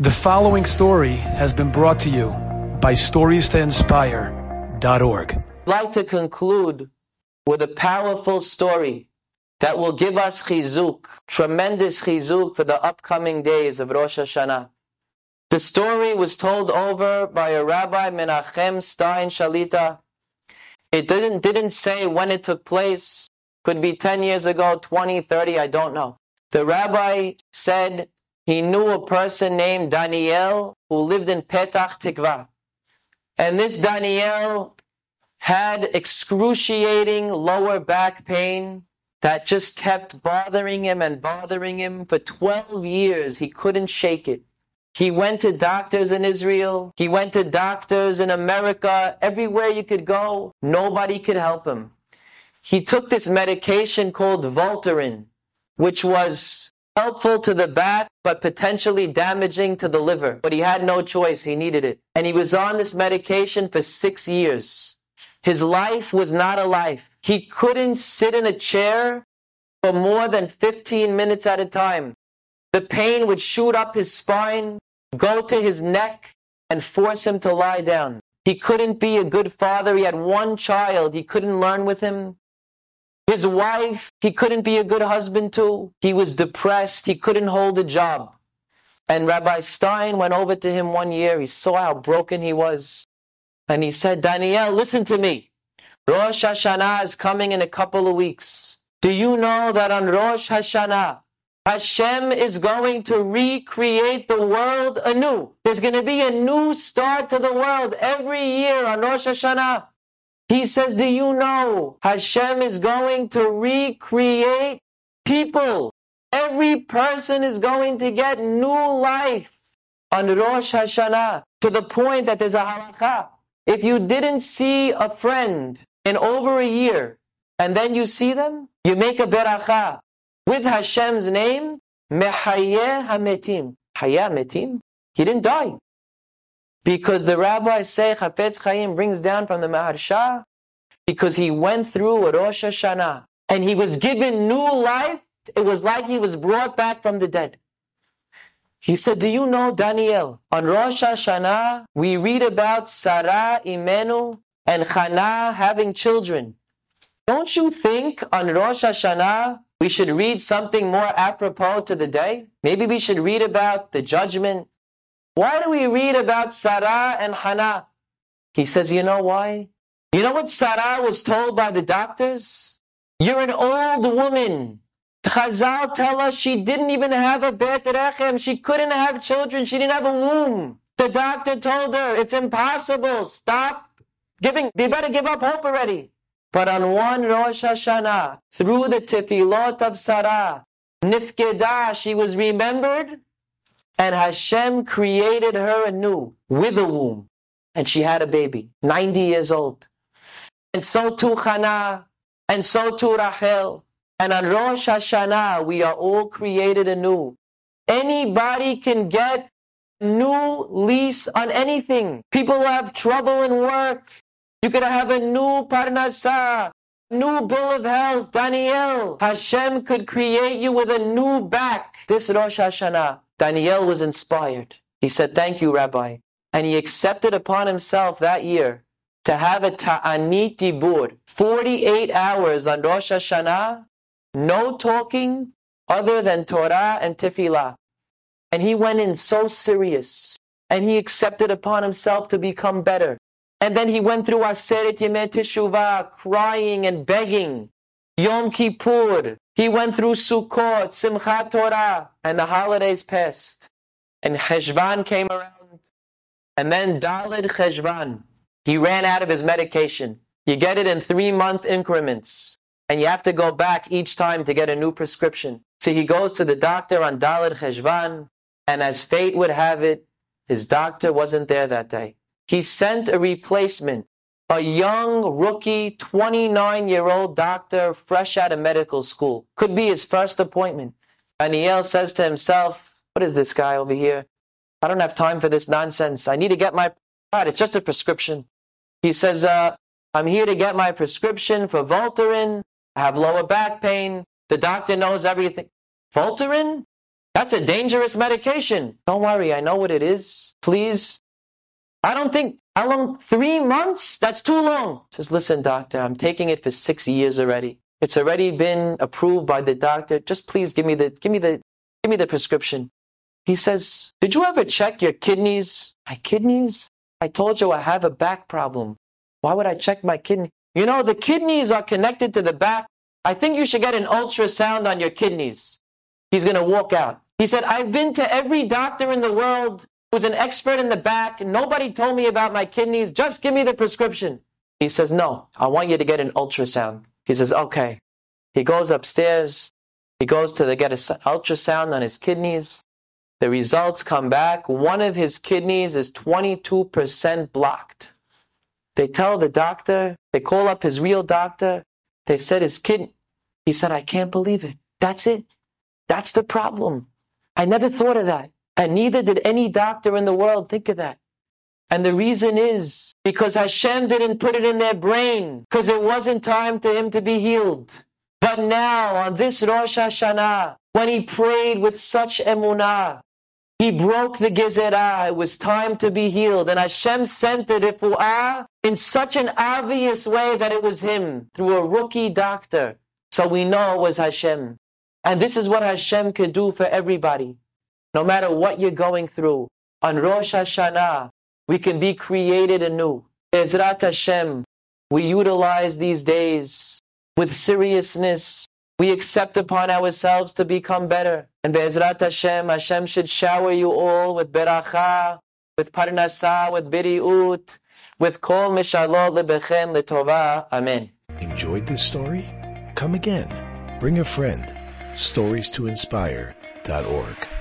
The following story has been brought to you by StoriesToInspire.org. I'd like to conclude with a powerful story that will give us chizuk, tremendous chizuk for the upcoming days of Rosh Hashanah. The story was told over by a Rabbi Menachem Stein Shalita. It didn't, didn't say when it took place. Could be 10 years ago, 20, 30, I don't know. The rabbi said he knew a person named Daniel who lived in Petach Tikva. And this Daniel had excruciating lower back pain that just kept bothering him and bothering him for 12 years. He couldn't shake it. He went to doctors in Israel. He went to doctors in America. Everywhere you could go, nobody could help him. He took this medication called Voltaren, which was helpful to the back, but potentially damaging to the liver. But he had no choice. He needed it. And he was on this medication for six years. His life was not a life. He couldn't sit in a chair for more than 15 minutes at a time. The pain would shoot up his spine, go to his neck, and force him to lie down. He couldn't be a good father. He had one child. He couldn't learn with him. His wife, he couldn't be a good husband to. He was depressed. He couldn't hold a job. And Rabbi Stein went over to him one year. He saw how broken he was. And he said, Daniel, listen to me. Rosh Hashanah is coming in a couple of weeks. Do you know that on Rosh Hashanah, Hashem is going to recreate the world anew. There's going to be a new start to the world every year on Rosh Hashanah. He says, do you know Hashem is going to recreate people? Every person is going to get new life on Rosh Hashanah to the point that there's a halakha. If you didn't see a friend in over a year and then you see them, you make a beracha with Hashem's name, Mehayeh HaMetim. Hayah Metim? He didn't die. Because the rabbis say Chafetz Chaim brings down from the Maharsha because he went through Rosh Hashanah and he was given new life. It was like he was brought back from the dead. He said, Do you know, Daniel, on Rosh Hashanah, we read about Sarah, Imenu, and Chana having children. Don't you think on Rosh Hashanah we should read something more apropos to the day? Maybe we should read about the judgment, why do we read about Sarah and Hannah? He says, you know why? You know what Sarah was told by the doctors? You're an old woman. Chazal tell us she didn't even have a bet rechem. She couldn't have children. She didn't have a womb. The doctor told her, it's impossible. Stop giving. You better give up hope already. But on one Rosh Hashanah, through the tefillot of Sarah, Nifkedah, she was remembered and Hashem created her anew with a womb. And she had a baby, 90 years old. And so too Chana, and so too Rachel. And on Rosh Hashanah, we are all created anew. Anybody can get new lease on anything. People have trouble in work. You could have a new parnasa, new bill of health. Daniel, Hashem could create you with a new back this Rosh Hashanah. Daniel was inspired. He said, Thank you, Rabbi. And he accepted upon himself that year to have a ta'anit dibur, 48 hours on Rosh Hashanah, no talking other than Torah and Tefillah. And he went in so serious. And he accepted upon himself to become better. And then he went through Aseret Yemei Teshuvah, crying and begging. Yom Kippur, he went through Sukkot, Simchat Torah, and the holidays passed. And Cheshvan came around. And then Daled Cheshvan. He ran out of his medication. You get it in three month increments. And you have to go back each time to get a new prescription. So he goes to the doctor on Daled Cheshvan. And as fate would have it, his doctor wasn't there that day. He sent a replacement a young rookie, 29 year old doctor, fresh out of medical school. Could be his first appointment. Daniel says to himself, What is this guy over here? I don't have time for this nonsense. I need to get my. God, it's just a prescription. He says, uh, I'm here to get my prescription for Voltaren. I have lower back pain. The doctor knows everything. Voltaren? That's a dangerous medication. Don't worry, I know what it is. Please. I don't think, how long? Three months? That's too long. He says, listen, doctor, I'm taking it for six years already. It's already been approved by the doctor. Just please give me the, give me the, give me the prescription. He says, did you ever check your kidneys? My kidneys? I told you I have a back problem. Why would I check my kidney? You know, the kidneys are connected to the back. I think you should get an ultrasound on your kidneys. He's going to walk out. He said, I've been to every doctor in the world who's an expert in the back. Nobody told me about my kidneys. Just give me the prescription. He says, no, I want you to get an ultrasound. He says, okay. He goes upstairs. He goes to the, get an ultrasound on his kidneys. The results come back. One of his kidneys is 22% blocked. They tell the doctor, they call up his real doctor. They said his kid, he said, I can't believe it. That's it. That's the problem. I never thought of that. And neither did any doctor in the world think of that. And the reason is because Hashem didn't put it in their brain, because it wasn't time to him to be healed. But now, on this Rosh Hashanah, when he prayed with such emunah, he broke the gezerah. It was time to be healed. And Hashem sent the refu'ah in such an obvious way that it was him, through a rookie doctor. So we know it was Hashem. And this is what Hashem can do for everybody. No matter what you're going through, on Rosh Hashanah, we can be created anew. Ezrat Hashem, we utilize these days with seriousness, we accept upon ourselves to become better. And Be'ezrat Hashem, Hashem should shower you all with beracha, with parnasa, with biriut, with kol mishalot lebechem letova. Amen. Enjoyed this story? Come again. Bring a friend. Stories to inspire.org.